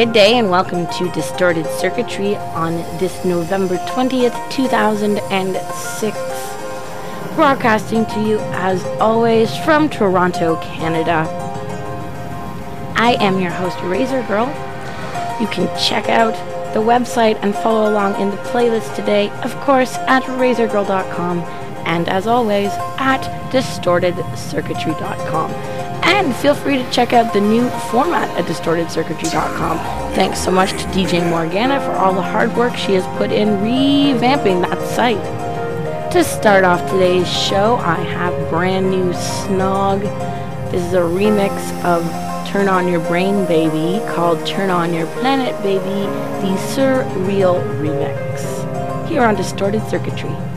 Good day and welcome to Distorted Circuitry on this November 20th, 2006. Broadcasting to you as always from Toronto, Canada. I am your host, RaZoRGrrL. You can check out the website and follow along in the playlist today, of course, at razorgirl.com and as always at distortedcircuitry.com. Feel free to check out the new format at distortedcircuitry.com. Thanks so much to DJ Morgana for all the hard work she has put in revamping that site. To start off today's show, I have brand new Snog. This is a remix of Turn On Your Brain Baby called Turn On Your Planet Baby, the Sir Real Remix. Here on Distorted Circuitry.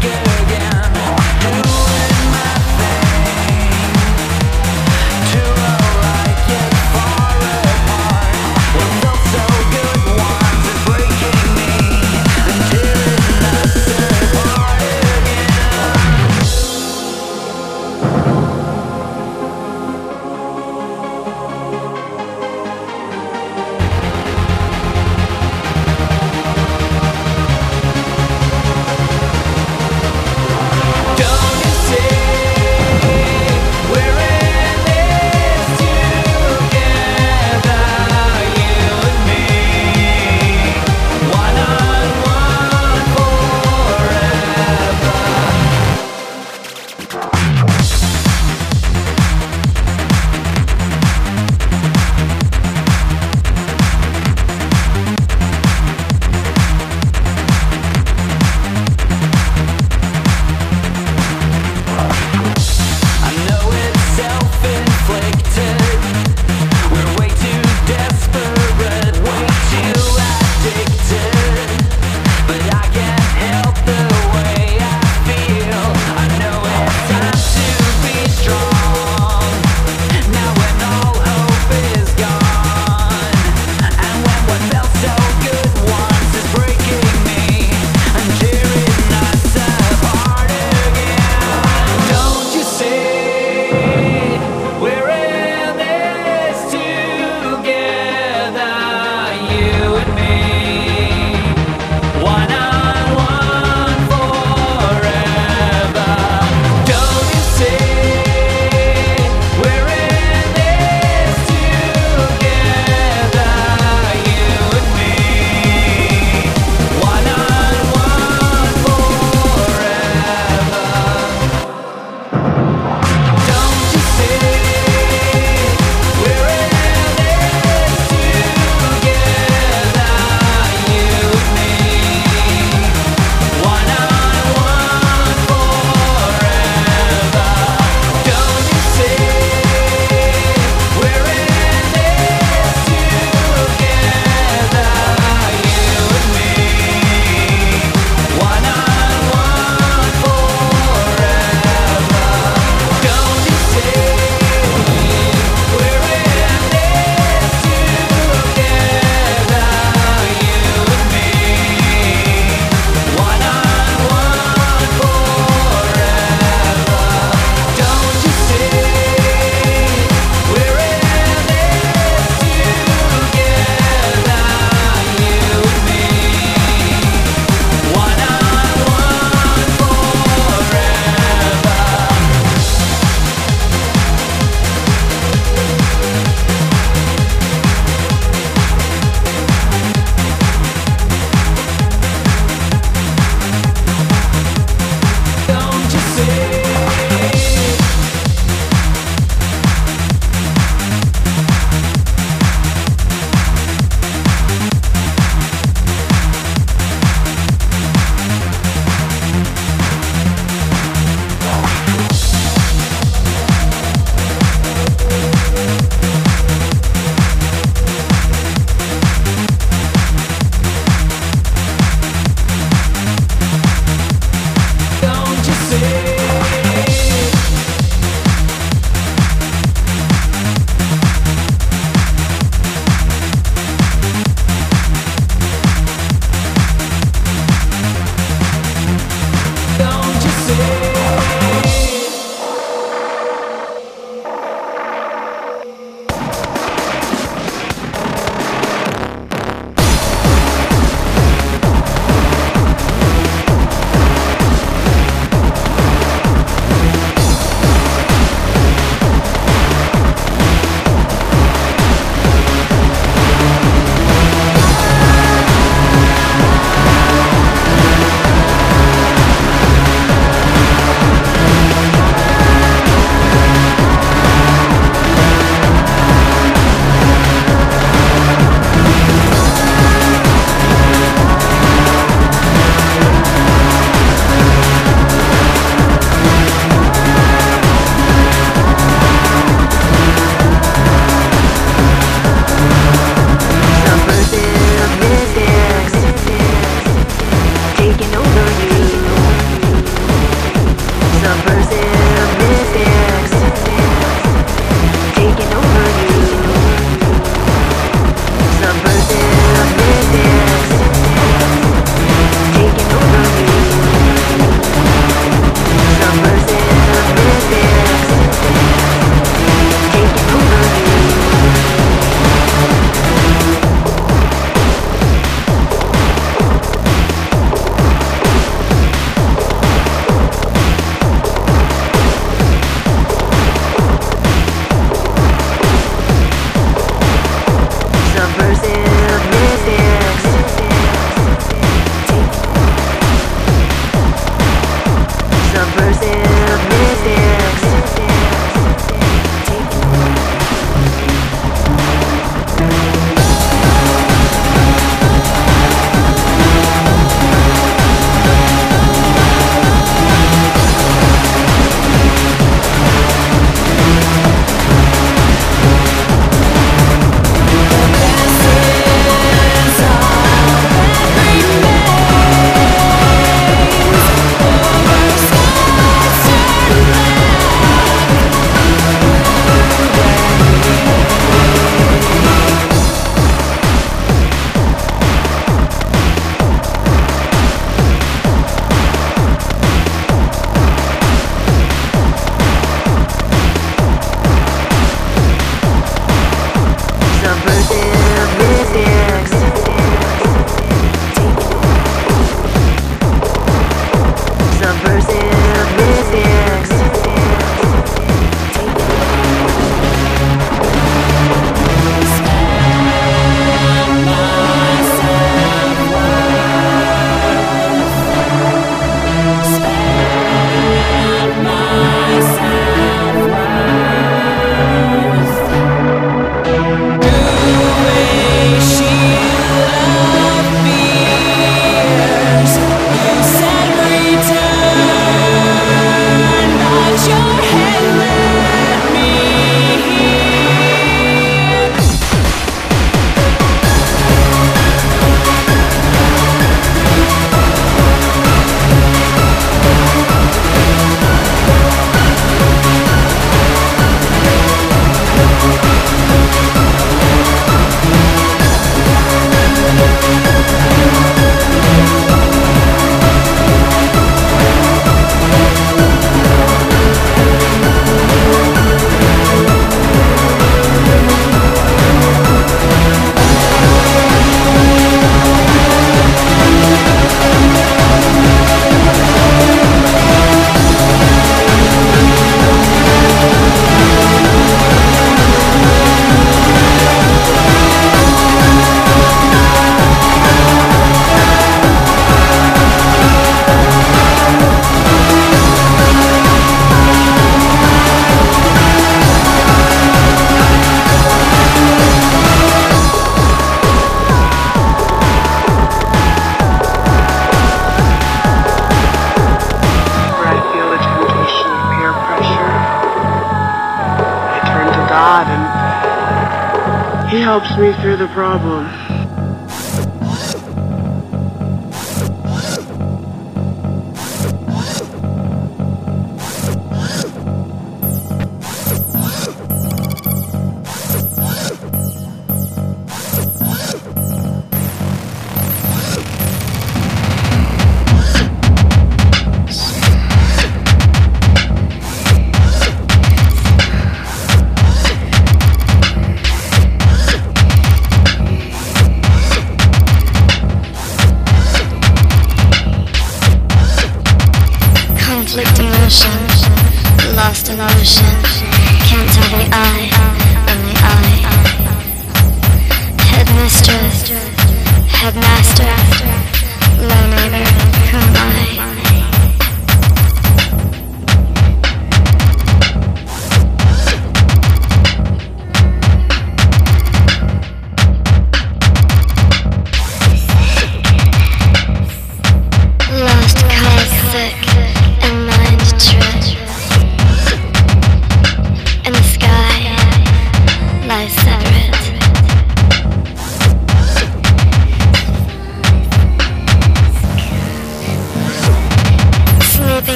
scared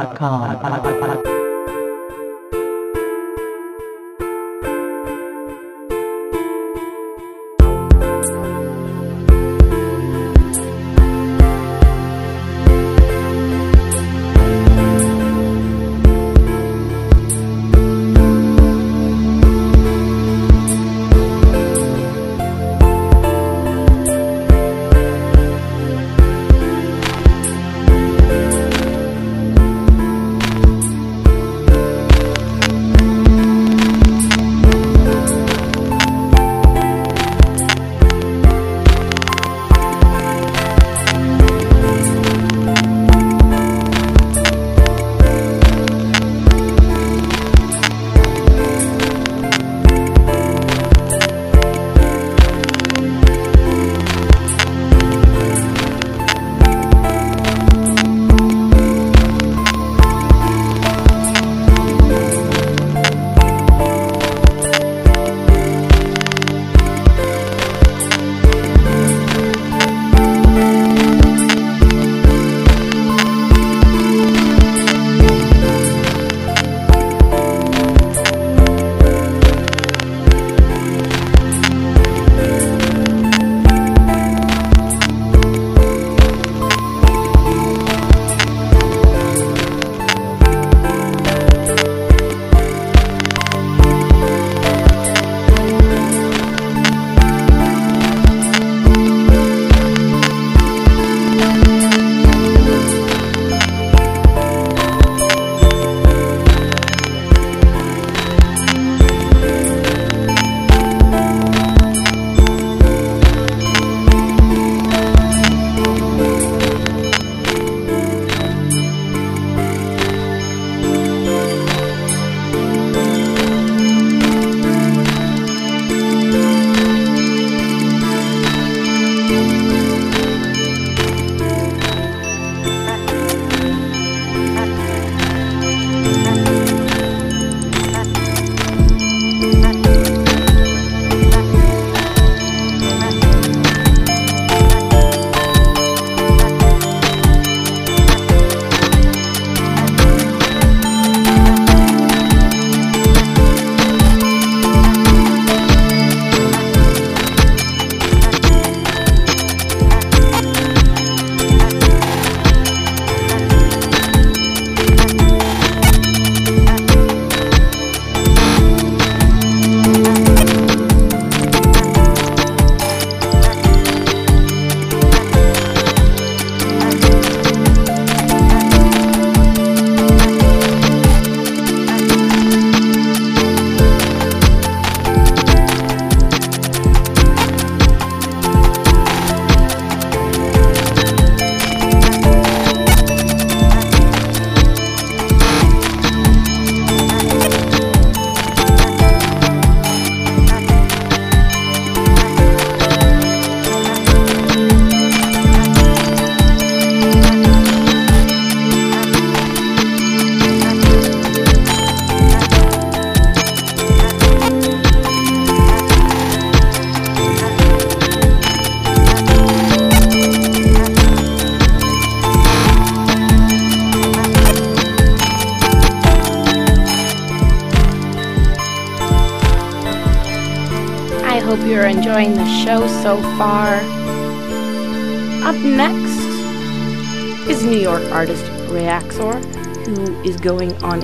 DistortedCircuitry.com.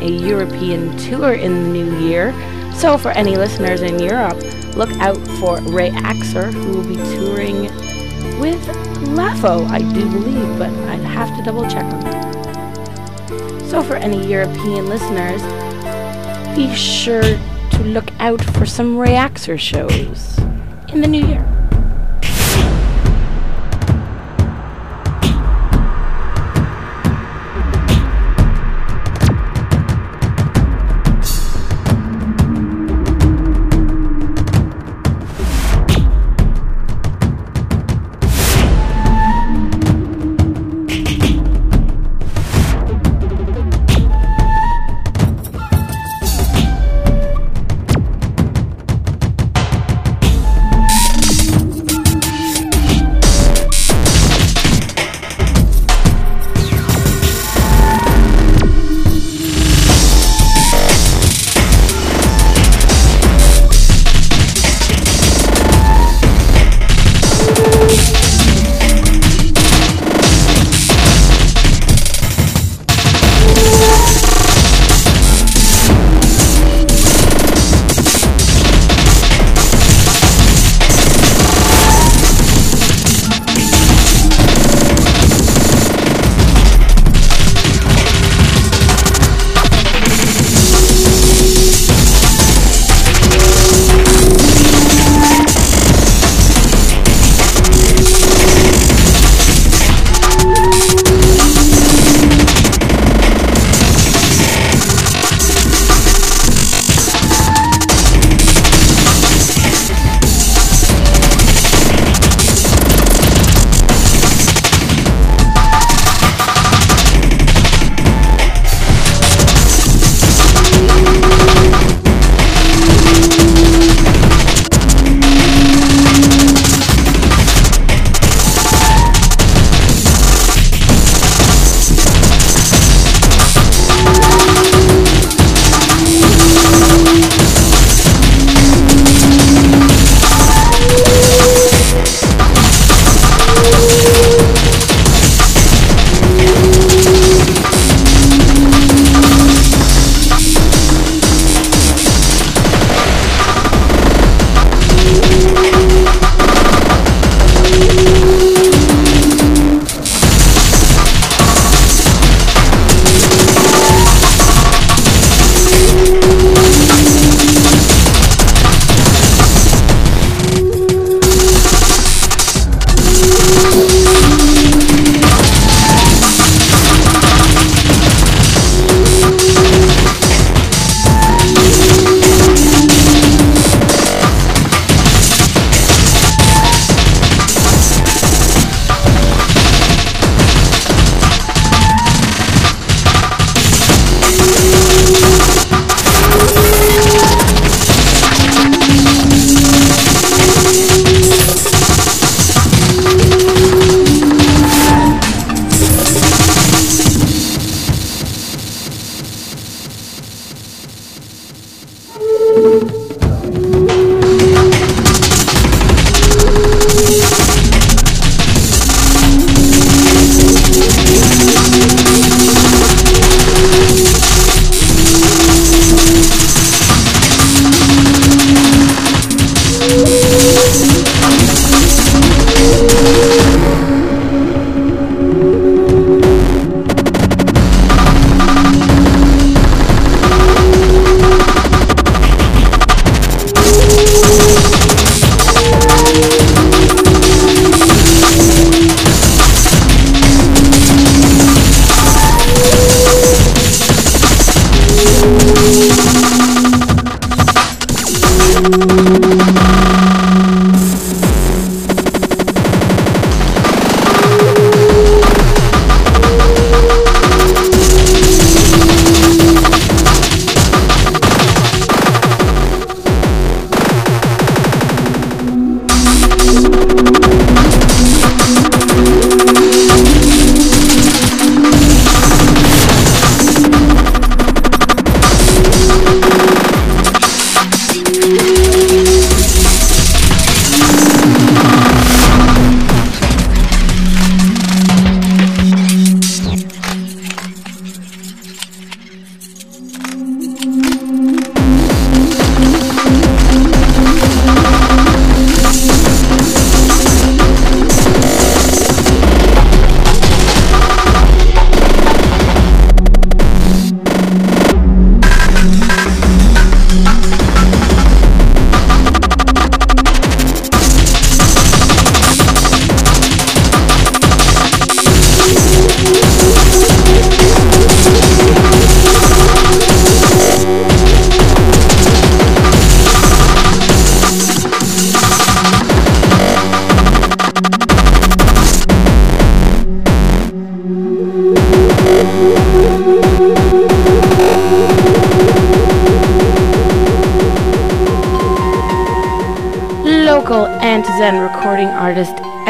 a European tour in the new year. So, for any listeners in Europe, look out for Reaxor, who will be touring with Lafo, I do believe, but I'd have to double check on that. So, for any European listeners, be sure to look out for some Reaxor shows in the new year.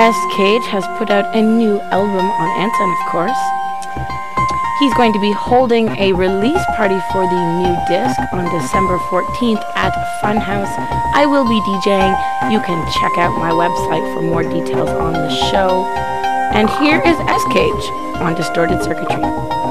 S. Cage has put out a new album on Anton, of course. He's going to be holding a release party for the new disc on December 14th at Funhouse. I will be DJing. You can check out my website for more details on the show. And here is S. Cage on Distorted Circuitry.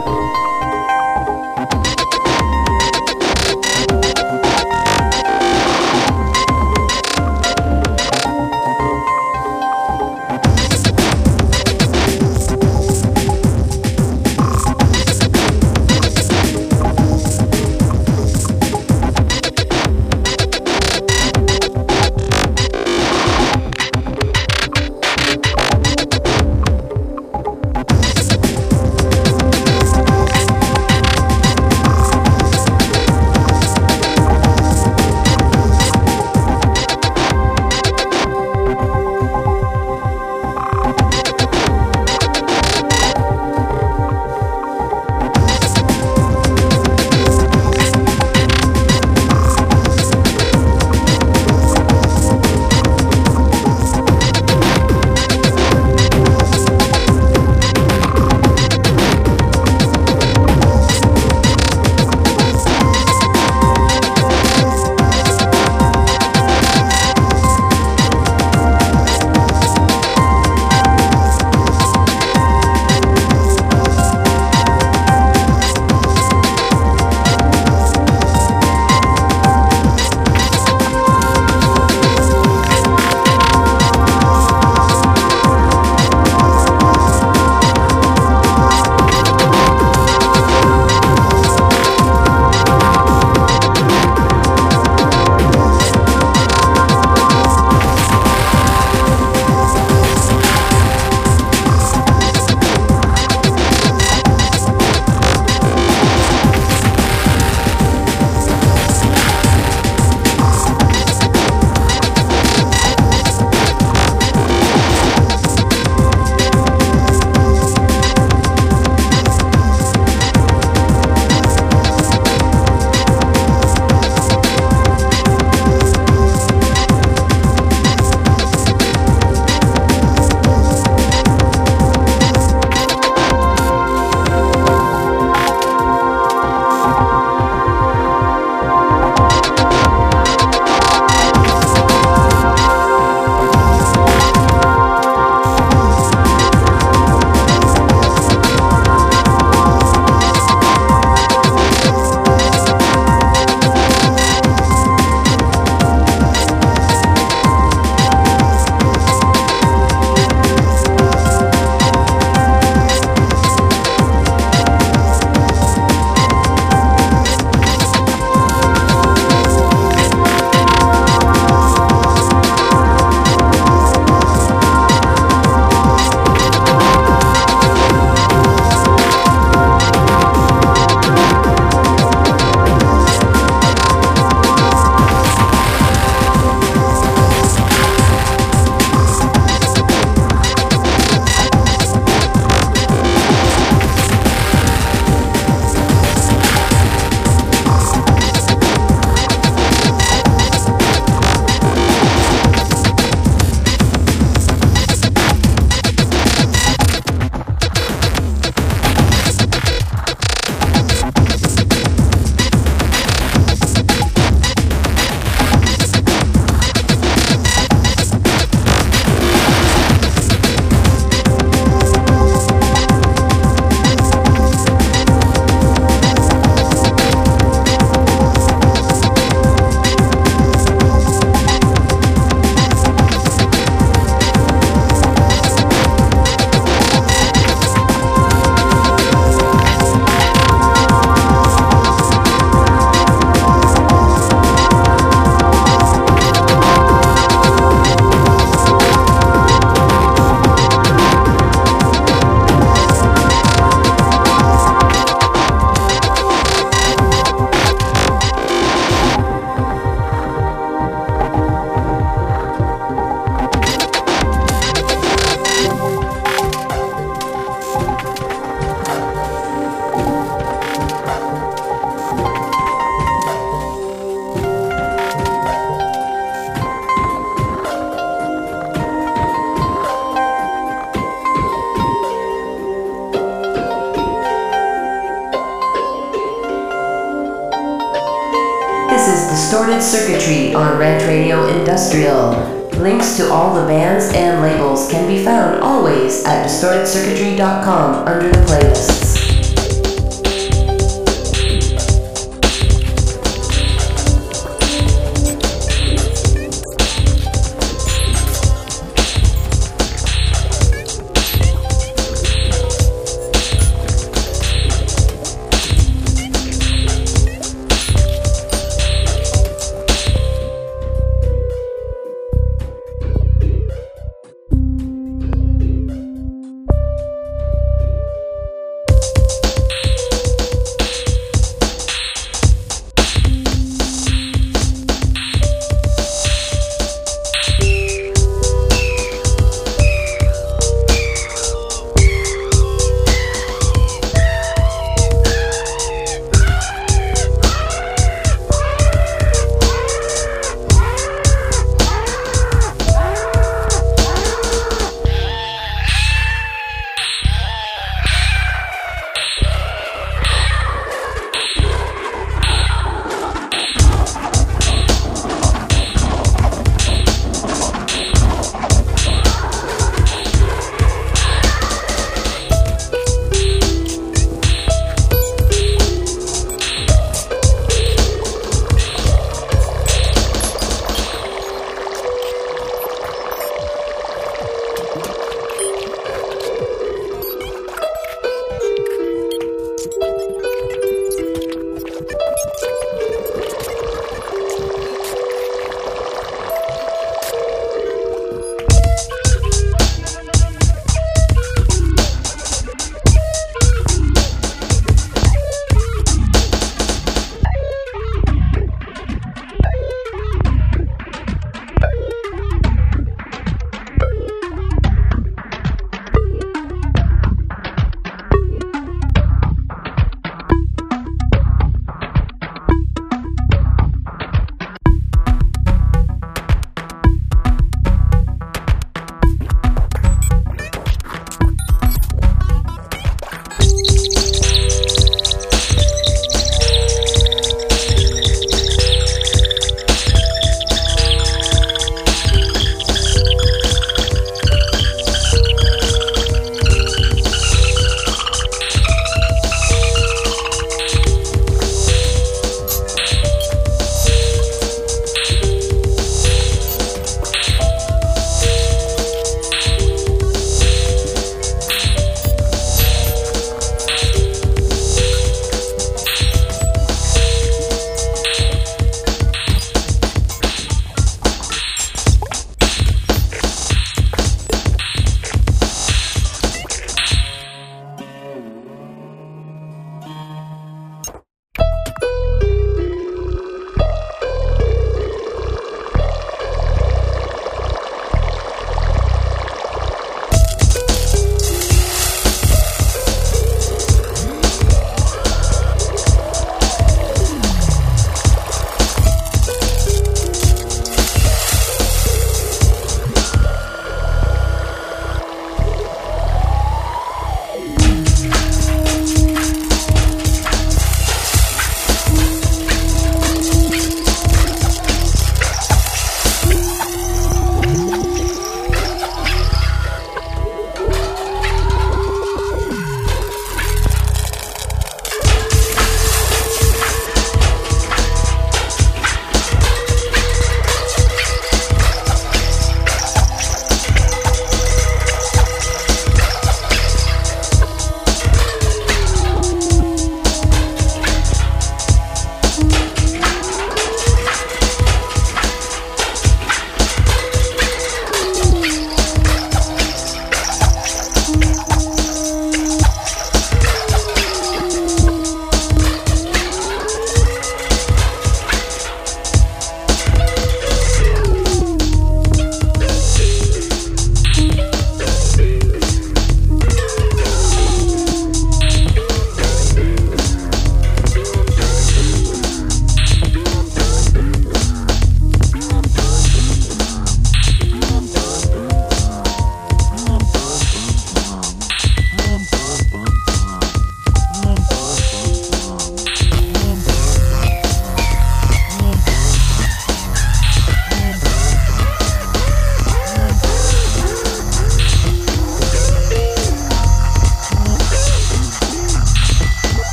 distortedcircuitry.com under the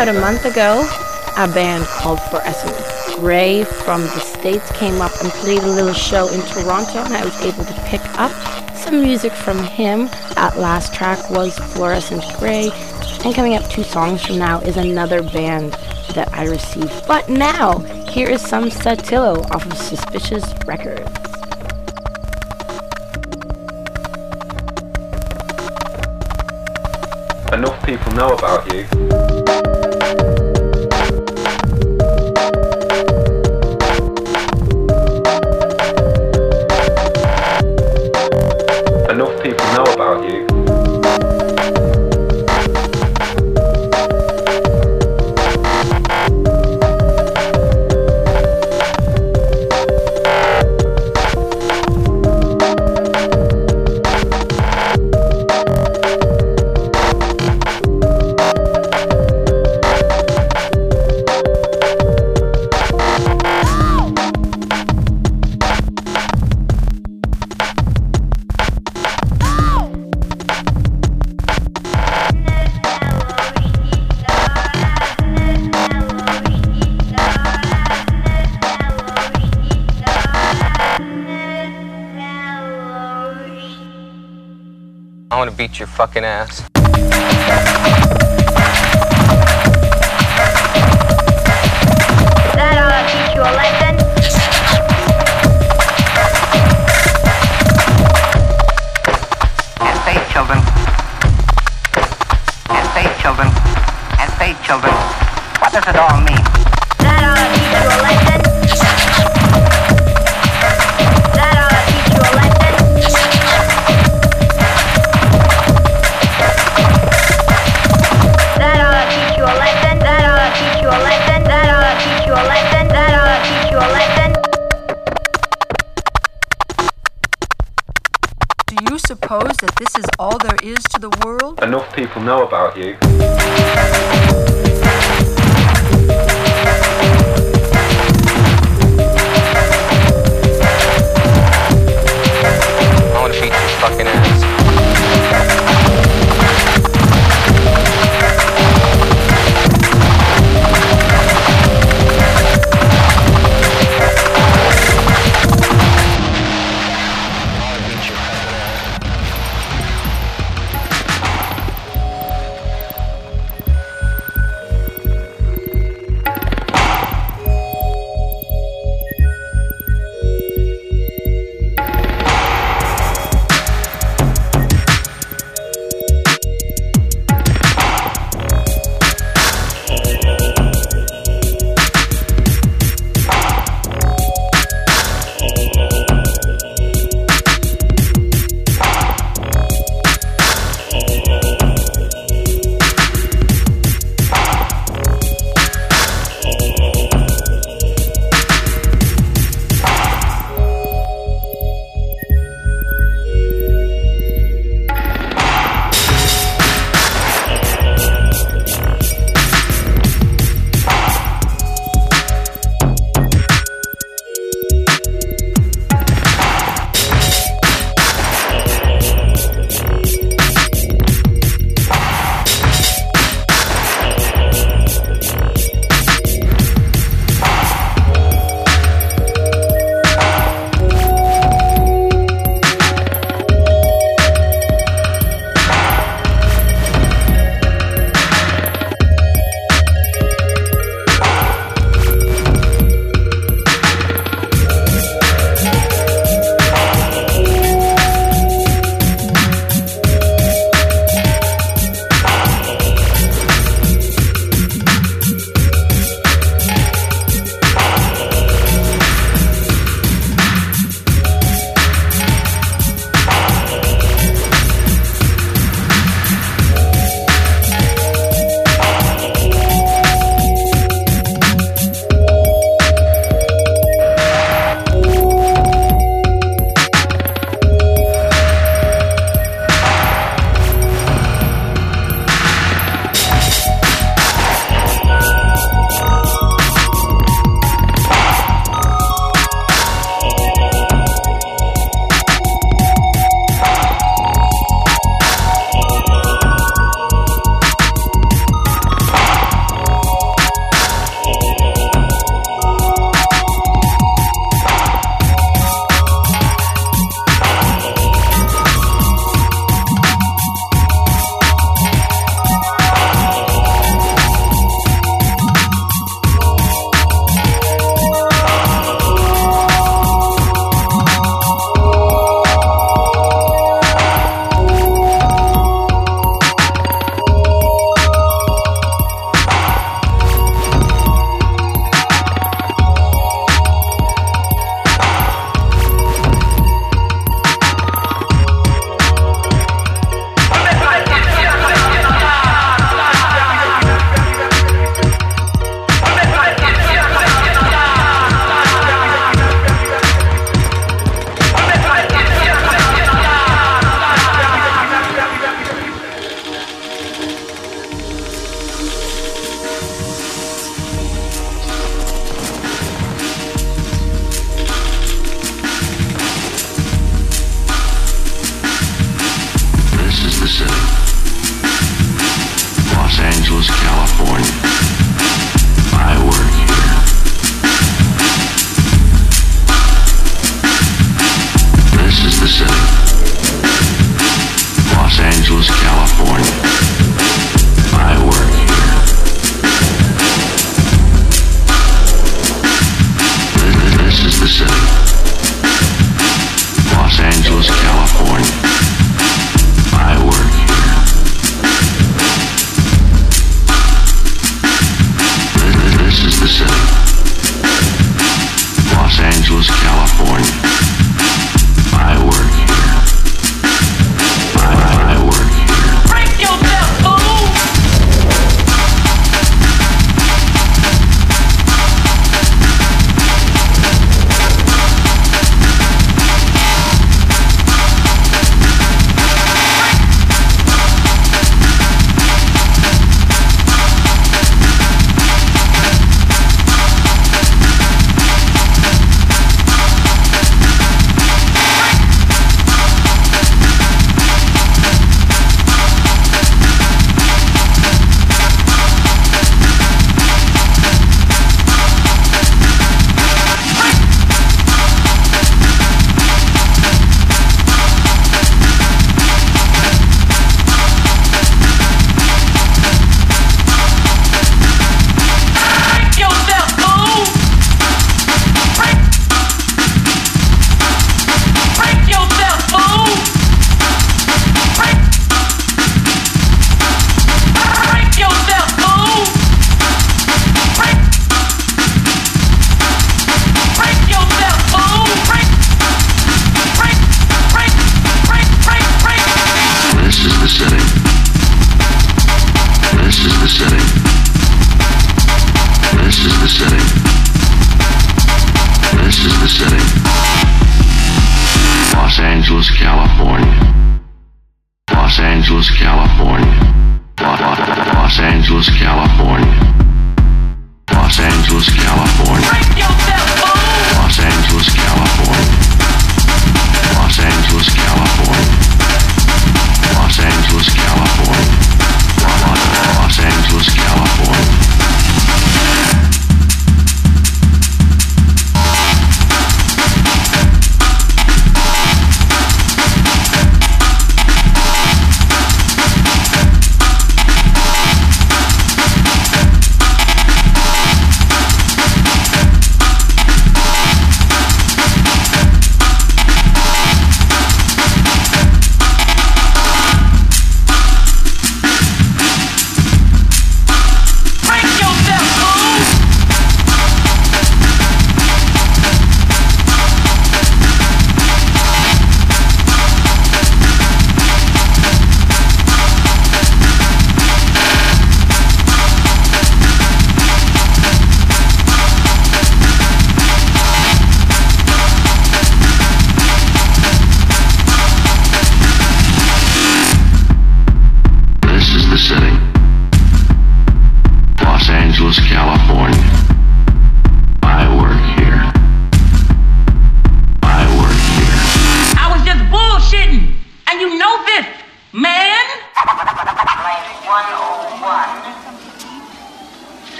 About a month ago, a band called Fluorescent Grey from the States came up and played a little show in Toronto, and I was able to pick up some music from him. That last track was Fluorescent Grey, and coming up two songs from now is another band that I received. But now, here is some Saltillo off of Suspicious Records. Enough people know about you. Beat your fucking ass. That ought to teach you a lesson. and faith children and faith children and faith children what does it all mean the world? Enough people know about you.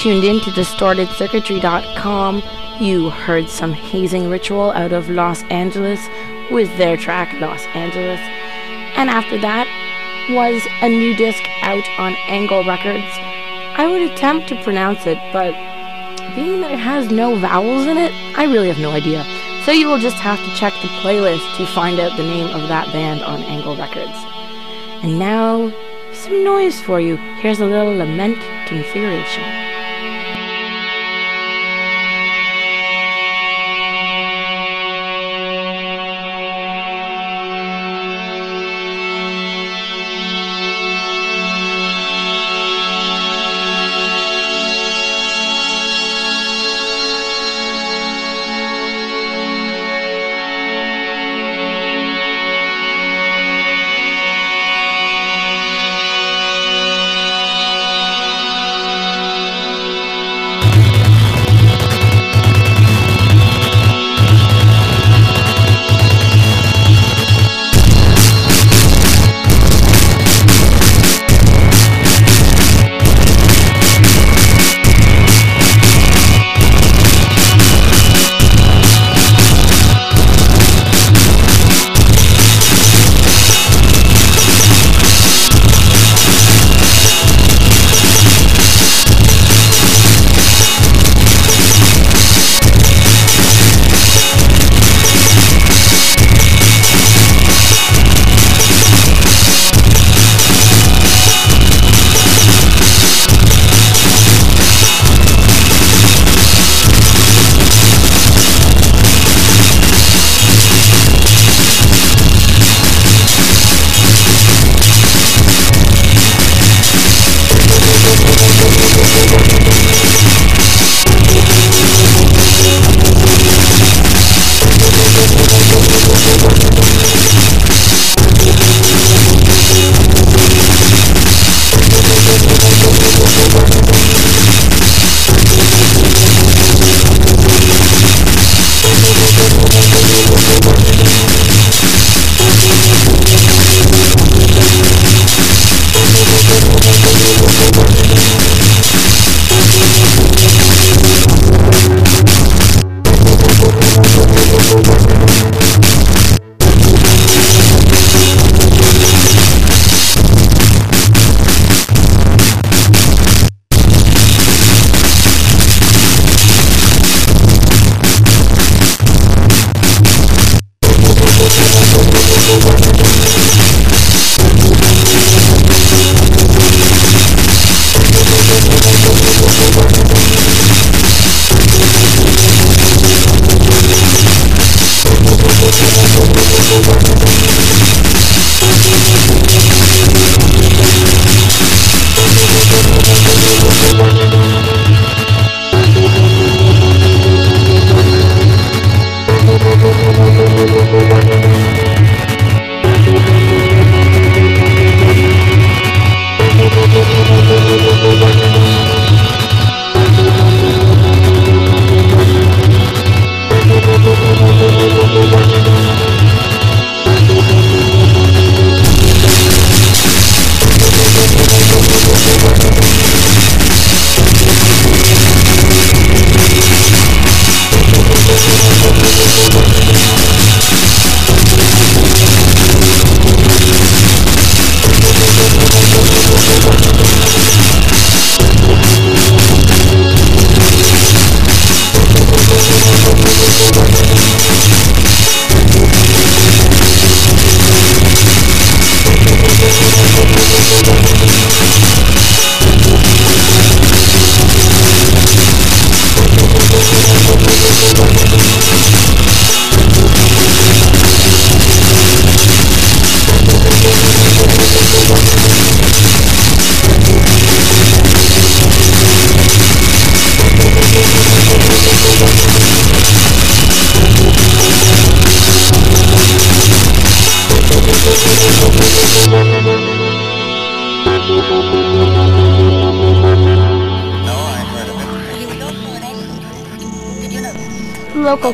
Tuned in to DistortedCircuitry.com. You heard some hazing ritual out of Los Angeles with their track Los Angeles. And after that was a new disc out on Angle Records. I would attempt to pronounce it, but being that it has no vowels in it, I really have no idea. So you will just have to check the playlist to find out the name of that band on Angle Records. And now, some noise for you. Here's a little lament configuration.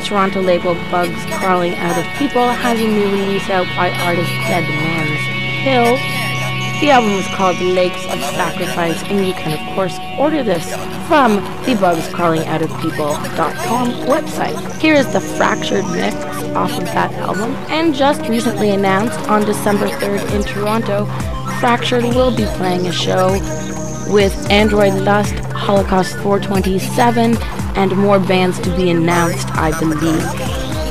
Toronto label Bugs Crawling Out of People has a new release out by artist Dead Man's Hill. The album is called Lakes of Sacrifice, and you can, of course, order this from the bugscrawlingoutofpeople.com website. Here is the Fractured Mix off of that album, and just recently announced on December 3rd in Toronto, Fractured will be playing a show with Android Lust, Holocaust 427, and more bands to be announced, I believe.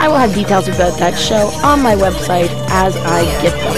I will have details about that show on my website as I get them.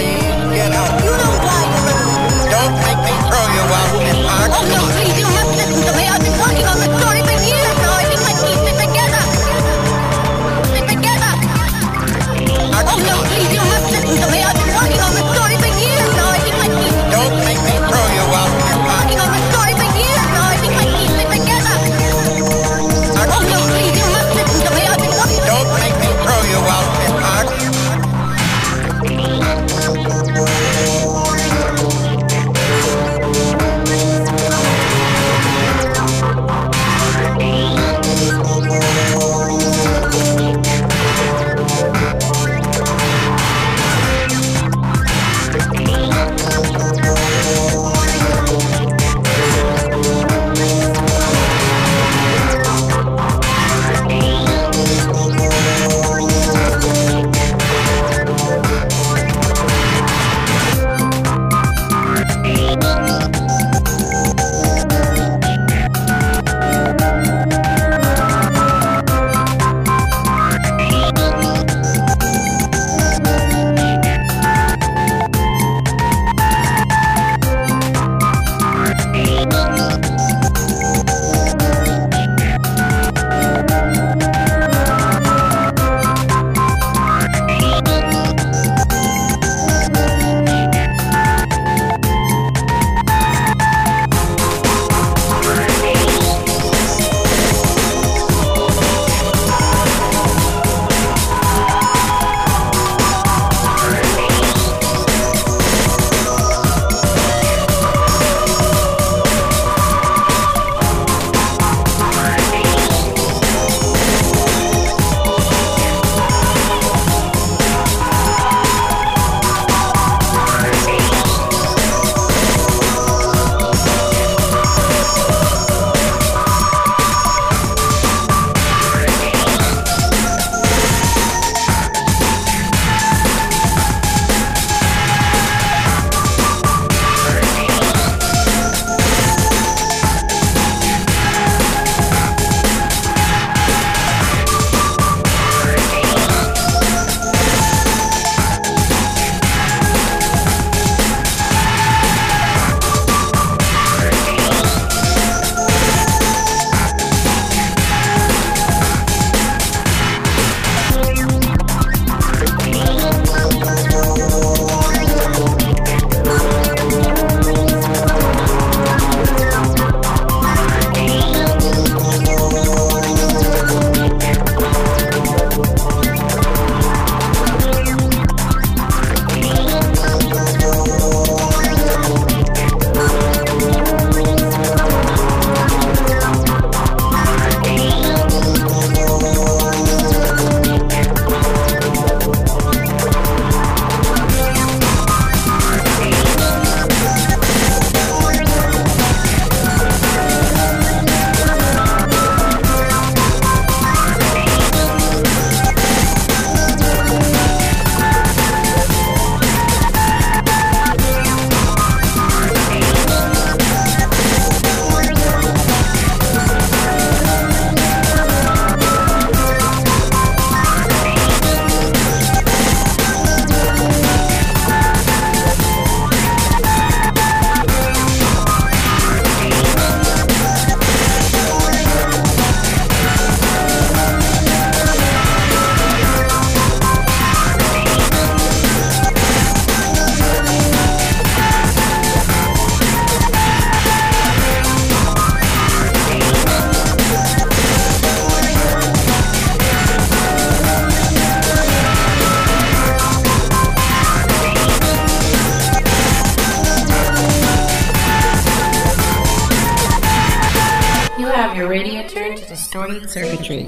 Your radio turned to distorted circuitry.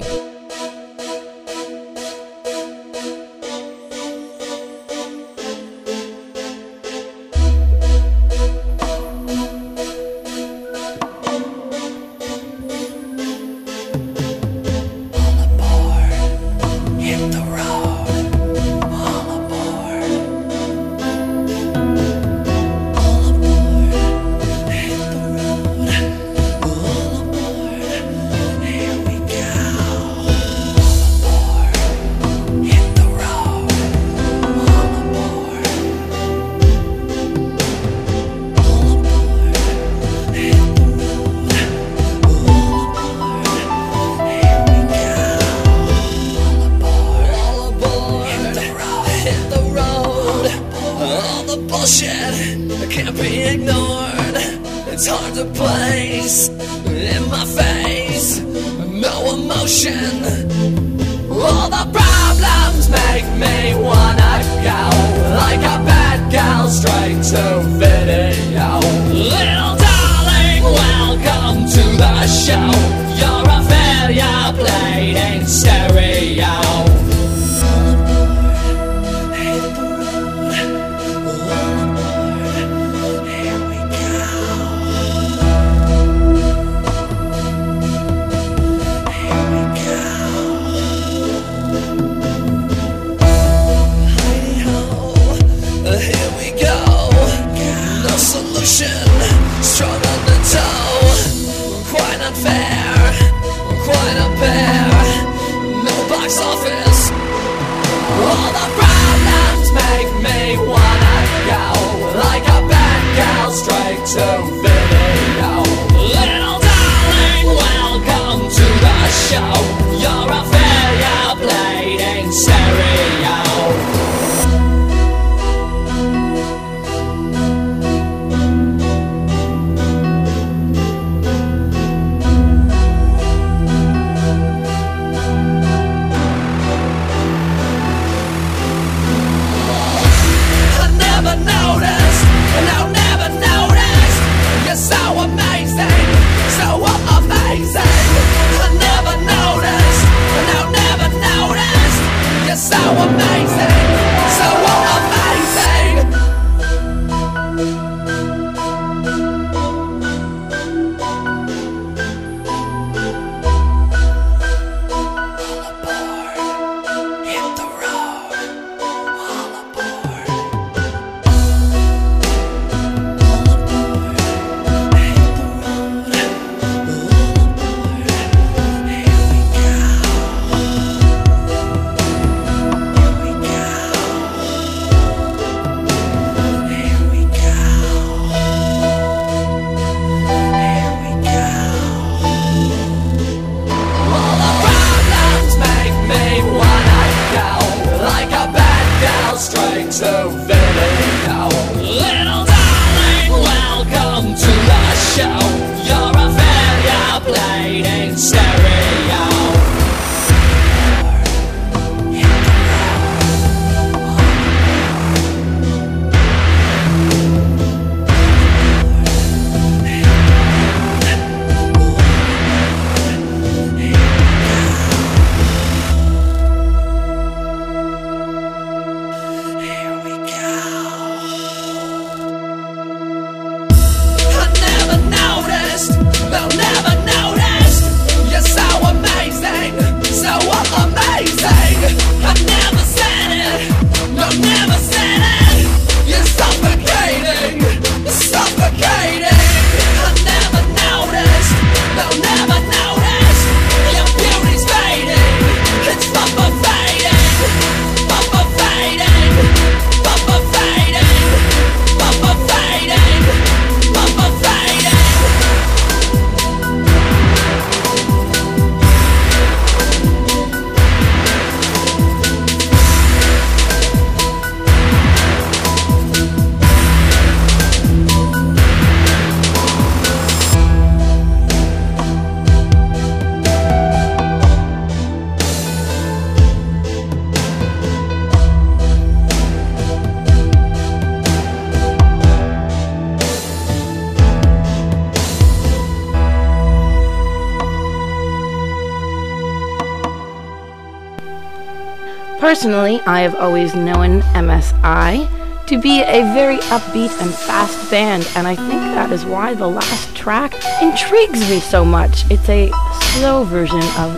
I have always known MSI to be a very upbeat and fast band, and I think that is why the last track intrigues me so much. It's a slow version of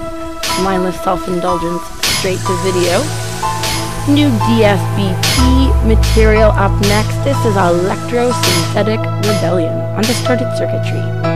Mindless Self Indulgence straight to video. New DSBT material up next. This is Electro Synthetic Rebellion on Distorted Circuitry.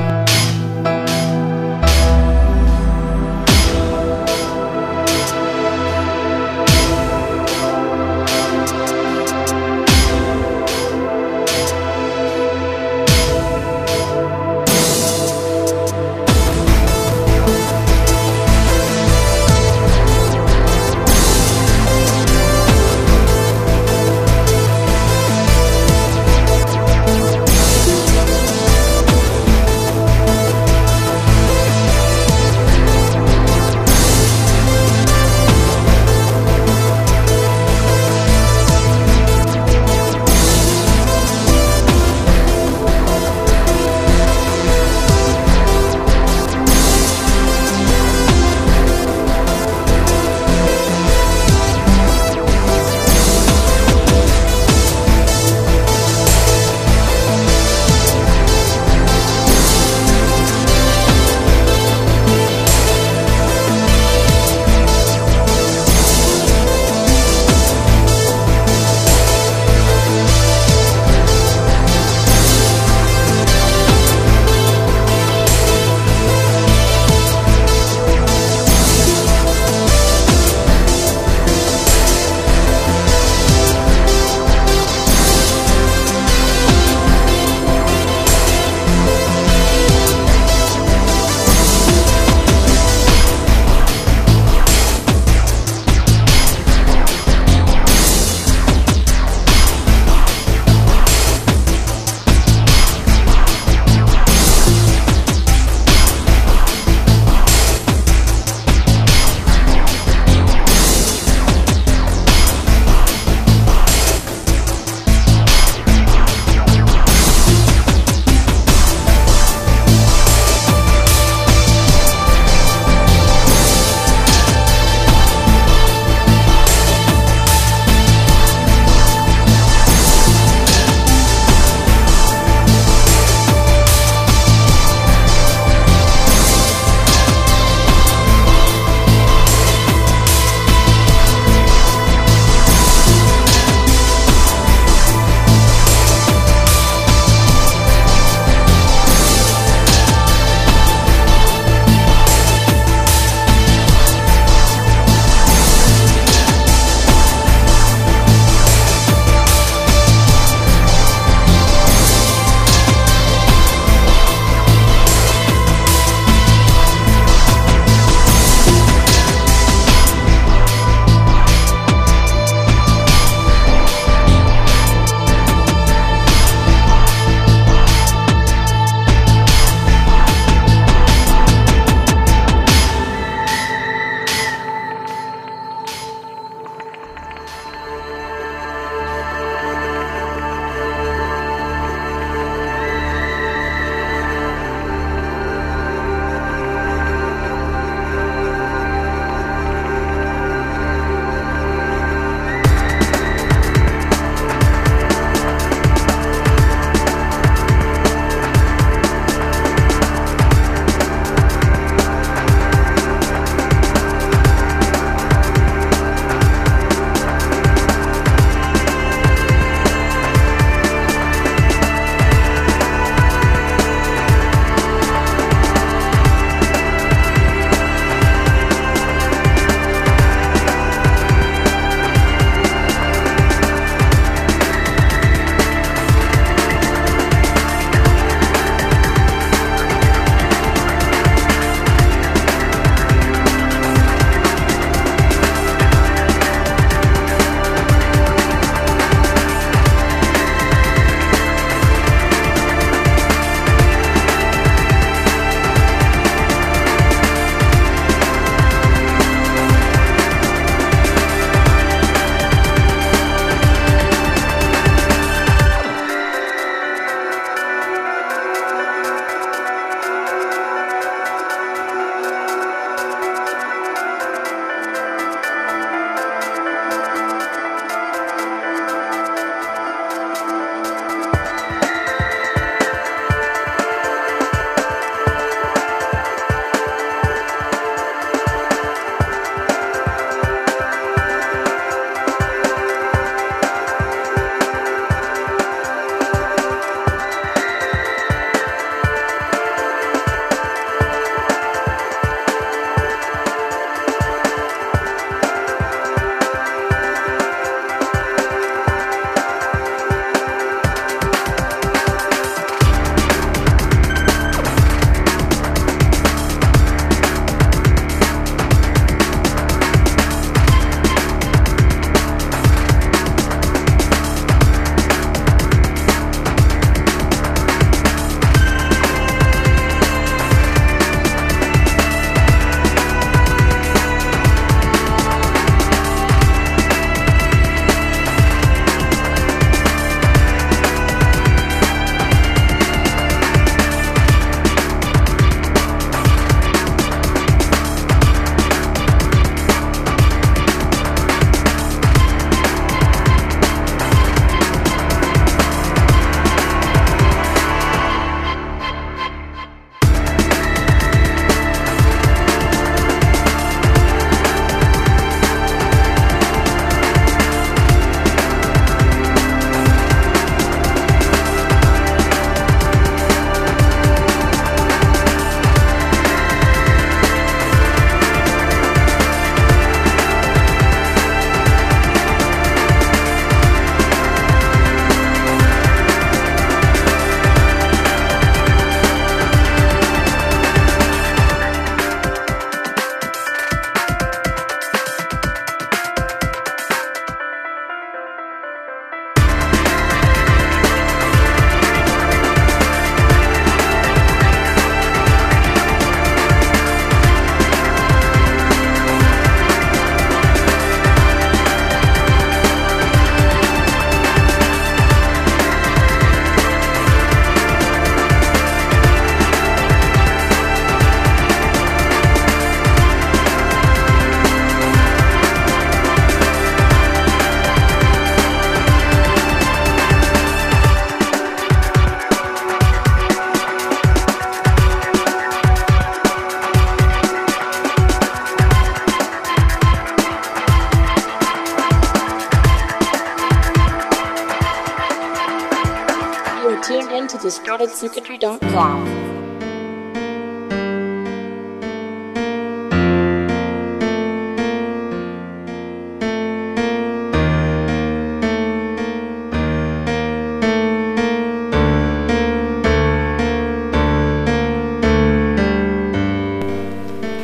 In to distortedcircuitry.com.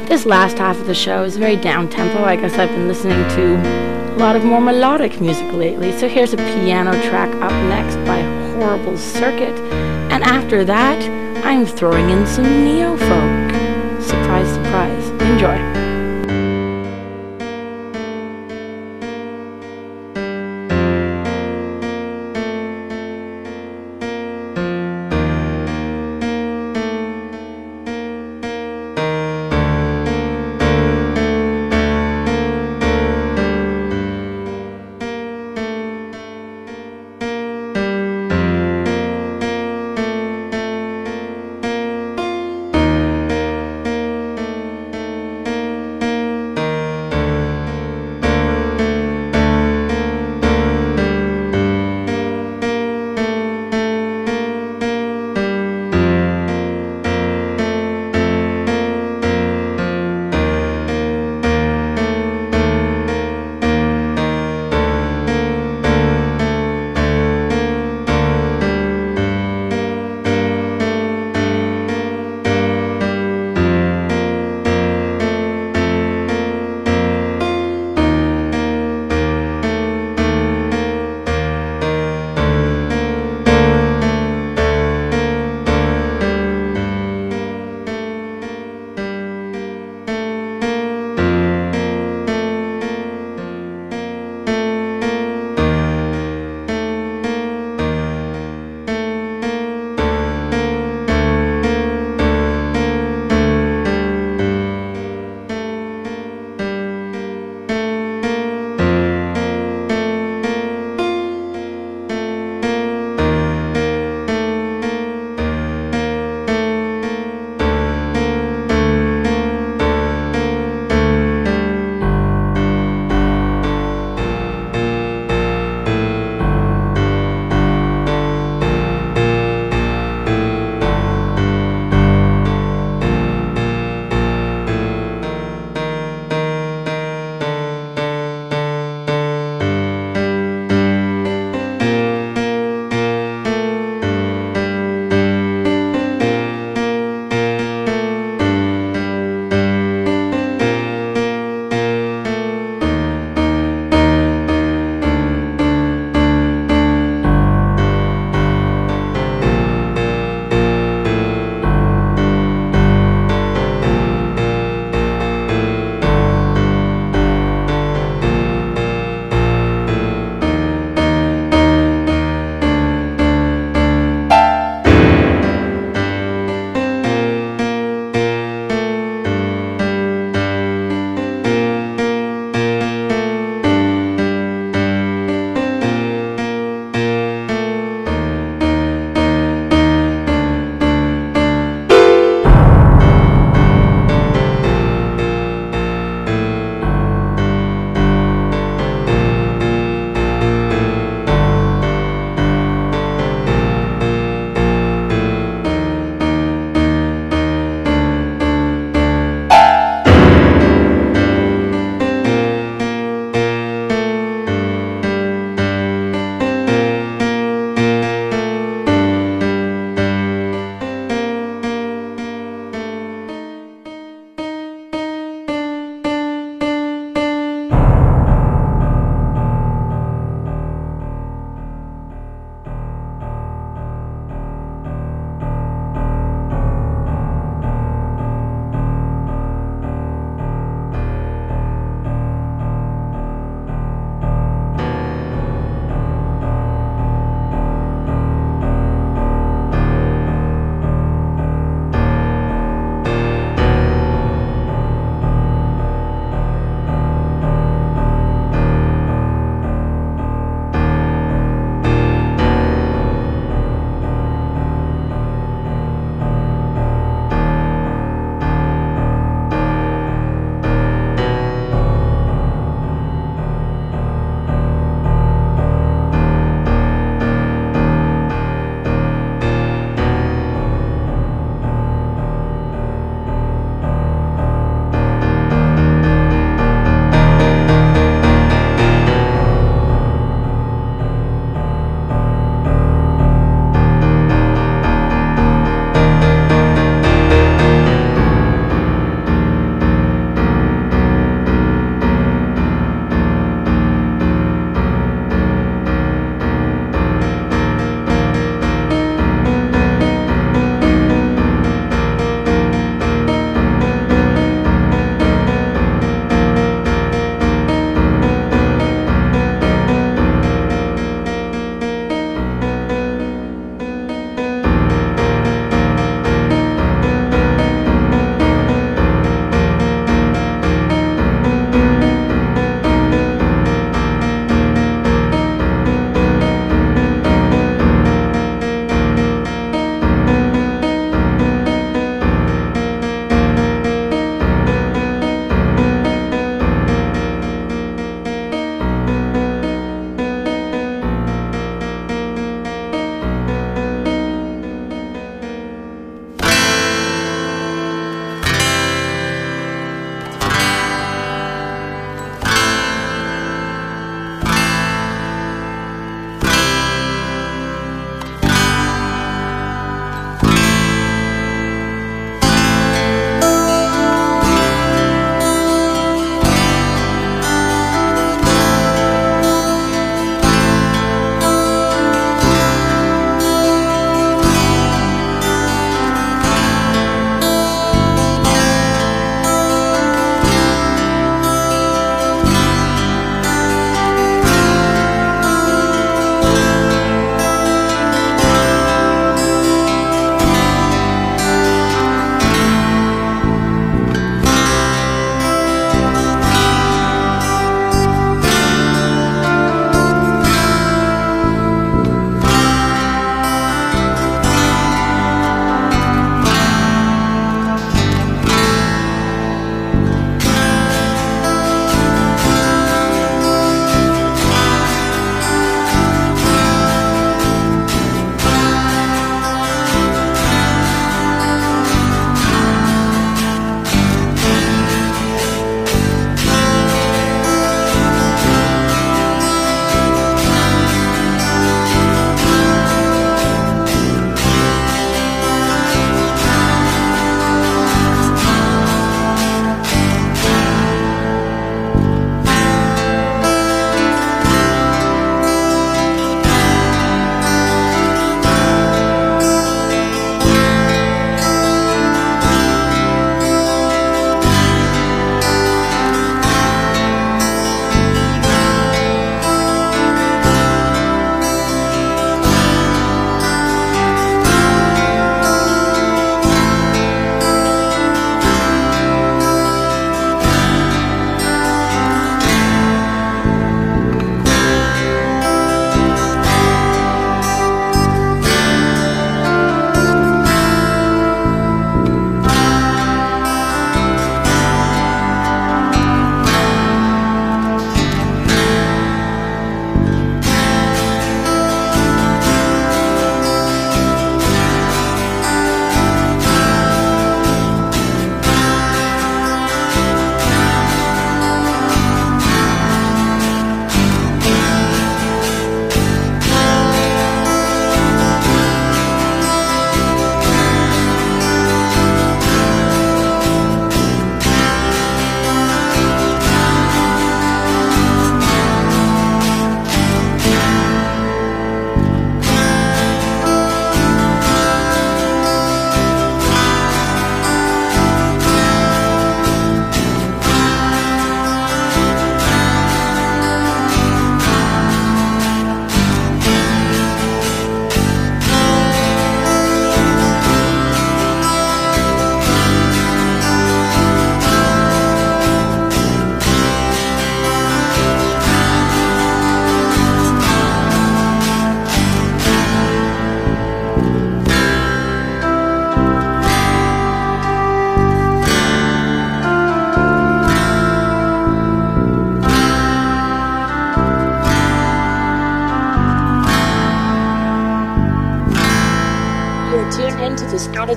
This last half of the show is very down tempo. I guess I've been listening to a lot of more melodic music lately. So here's a piano track up next by Horrible Circuit. After that, I'm throwing in some neo folk.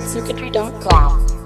To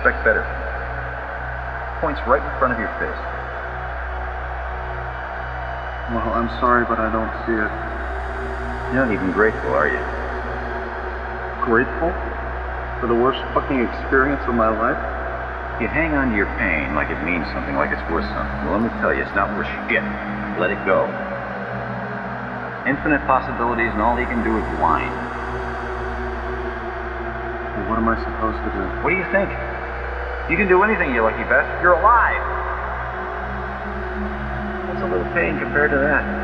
expect better from. Point's right in front of your face. Well, I'm sorry, but I don't see it. You're not even grateful, are you? Grateful? For the worst fucking experience of my life? You hang on to your pain like it means something, like it's worth something. Well, let me tell you, it's not worth shit. Let it go. Infinite possibilities, and all you can do is whine. Well, what am I supposed to do? What do you think? You can do anything, you lucky best. You're alive. What's a little pain compared to that?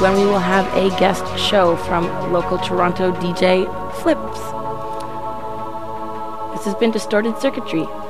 When we will have a guest show from local Toronto DJ Flips. This has been DistortedCircuitry.com.